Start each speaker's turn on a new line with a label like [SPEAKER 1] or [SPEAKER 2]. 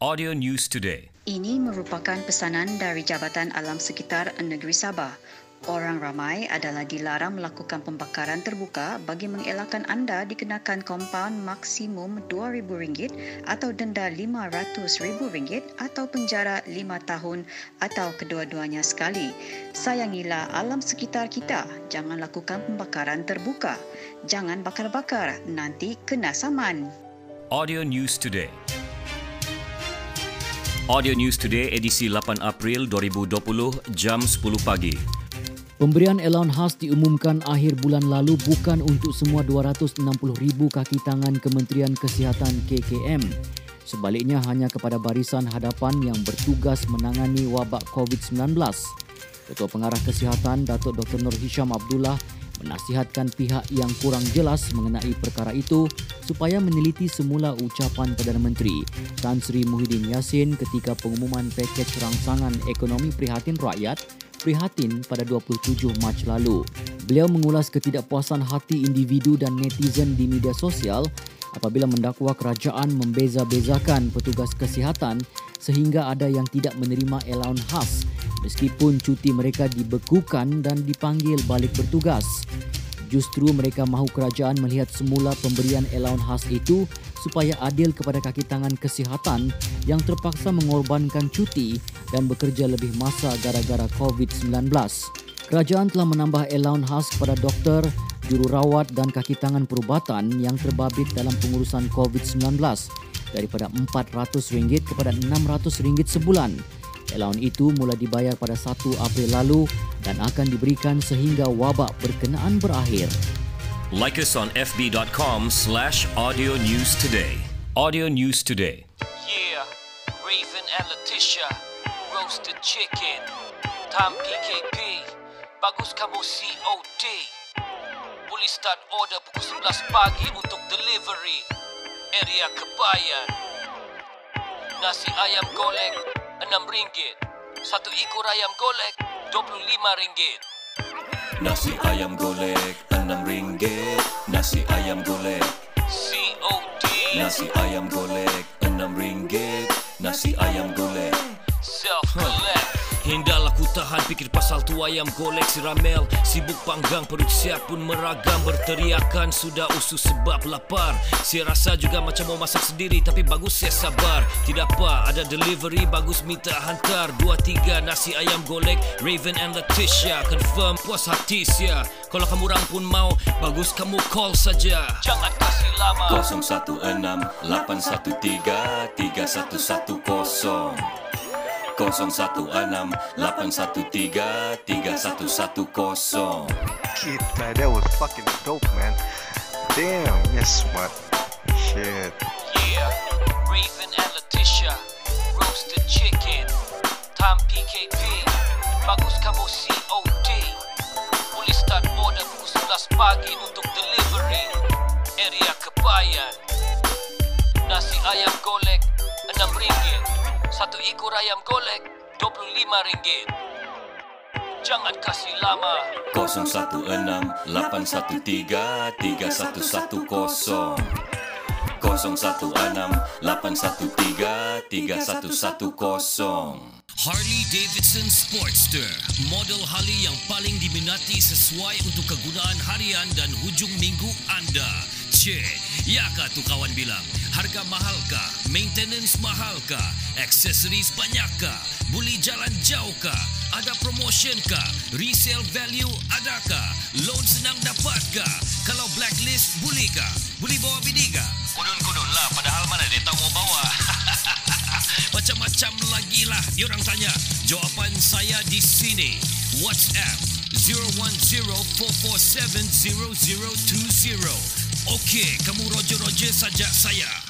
[SPEAKER 1] Audio News Today.
[SPEAKER 2] Ini merupakan pesanan dari Jabatan Alam Sekitar Negeri Sabah. Orang ramai adalah dilarang melakukan pembakaran terbuka bagi mengelakkan anda dikenakan kompaun maksimum RM2,000 atau denda RM500,000 atau penjara 5 tahun atau kedua-duanya sekali. Sayangilah alam sekitar kita. Jangan lakukan pembakaran terbuka. Jangan bakar-bakar. Nanti kena saman.
[SPEAKER 1] Audio News Today. Audio News Today edisi 8 April 2020 jam 10 pagi.
[SPEAKER 3] Pemberian allowance khas diumumkan akhir bulan lalu bukan untuk semua 260,000 kaki tangan Kementerian Kesihatan KKM. Sebaliknya hanya kepada barisan hadapan yang bertugas menangani wabak COVID-19. Ketua Pengarah Kesihatan Datuk Dr. Nur Hisham Abdullah menasihatkan pihak yang kurang jelas mengenai perkara itu supaya meneliti semula ucapan Perdana Menteri Tan Sri Muhyiddin Yassin ketika pengumuman pakej rangsangan ekonomi prihatin rakyat prihatin pada 27 Mac lalu. Beliau mengulas ketidakpuasan hati individu dan netizen di media sosial apabila mendakwa kerajaan membeza-bezakan petugas kesihatan sehingga ada yang tidak menerima allowance khas meskipun cuti mereka dibekukan dan dipanggil balik bertugas. Justru mereka mahu kerajaan melihat semula pemberian allowance khas itu supaya adil kepada kaki tangan kesihatan yang terpaksa mengorbankan cuti dan bekerja lebih masa gara-gara COVID-19. Kerajaan telah menambah allowance khas kepada doktor, jururawat dan kaki tangan perubatan yang terbabit dalam pengurusan COVID-19 daripada RM400 kepada RM600 sebulan. Allowance itu mula dibayar pada 1 April lalu dan akan diberikan sehingga wabak berkenaan berakhir.
[SPEAKER 1] Like us on fb.com slash audio news today. Audio News Today.
[SPEAKER 4] Yeah, Raven and Letitia, roasted chicken. Time PKP, bagus kamu COD. Boleh start order pukul 11 pagi untuk delivery. Area Kebayan. Nasi ayam golek RM6. Satu ekor ayam golek RM25.
[SPEAKER 1] Nasi ayam golek enam ringgit. Nasi ayam golek.
[SPEAKER 4] COD.
[SPEAKER 1] Nasi ayam golek enam ringgit. Nasi ayam golek.
[SPEAKER 4] Self-collect.
[SPEAKER 5] Hindalah ku tahan fikir pasal tu ayam golek si ramel. Sibuk panggang perut siap pun meragam. Berteriakan sudah usus sebab lapar. Saya rasa juga macam mau masak sendiri Tapi bagus saya sabar. Tidak apa ada delivery bagus minta hantar. Dua tiga nasi ayam golek Raven and Letitia. Confirm puas hati sia. Kalau kamu orang pun mau Bagus kamu call saja.
[SPEAKER 4] Jangan kasih lama.
[SPEAKER 1] 016 813 3110 016 813 3110
[SPEAKER 6] Kid, man, that was fucking dope, man. Damn, yes, smart. Shit.
[SPEAKER 4] Yeah, Raven and Letitia, roasted chicken. Time PKP, bagus kamu COD. Boleh start order pukul 11 pagi untuk delivery. Area Kebayan. Nasi ayam golek RM6. Satu ekor ayam golek RM25. Jangan kasih lama.
[SPEAKER 1] 016 813 3110 016 813 3110
[SPEAKER 5] Harley Davidson Sportster Model Harley yang paling diminati sesuai untuk kegunaan harian dan hujung minggu anda Cik, yakah tu kawan bilang Harga mahalkah? Maintenance mahalkah? Aksesoris banyakkah? Boleh jalan jauhkah? Ada promotion kah? Resale value adakah? Loan senang dapatkah? Kalau blacklist bolehkah? Boleh bawa bini kah? Kudun-kudun lah padahal mana dia tahu mau bawa Macam-macam lagi lah diorang tanya. Jawapan saya di sini. WhatsApp 010-447-0020. Okey, kamu roger-roger saja saya.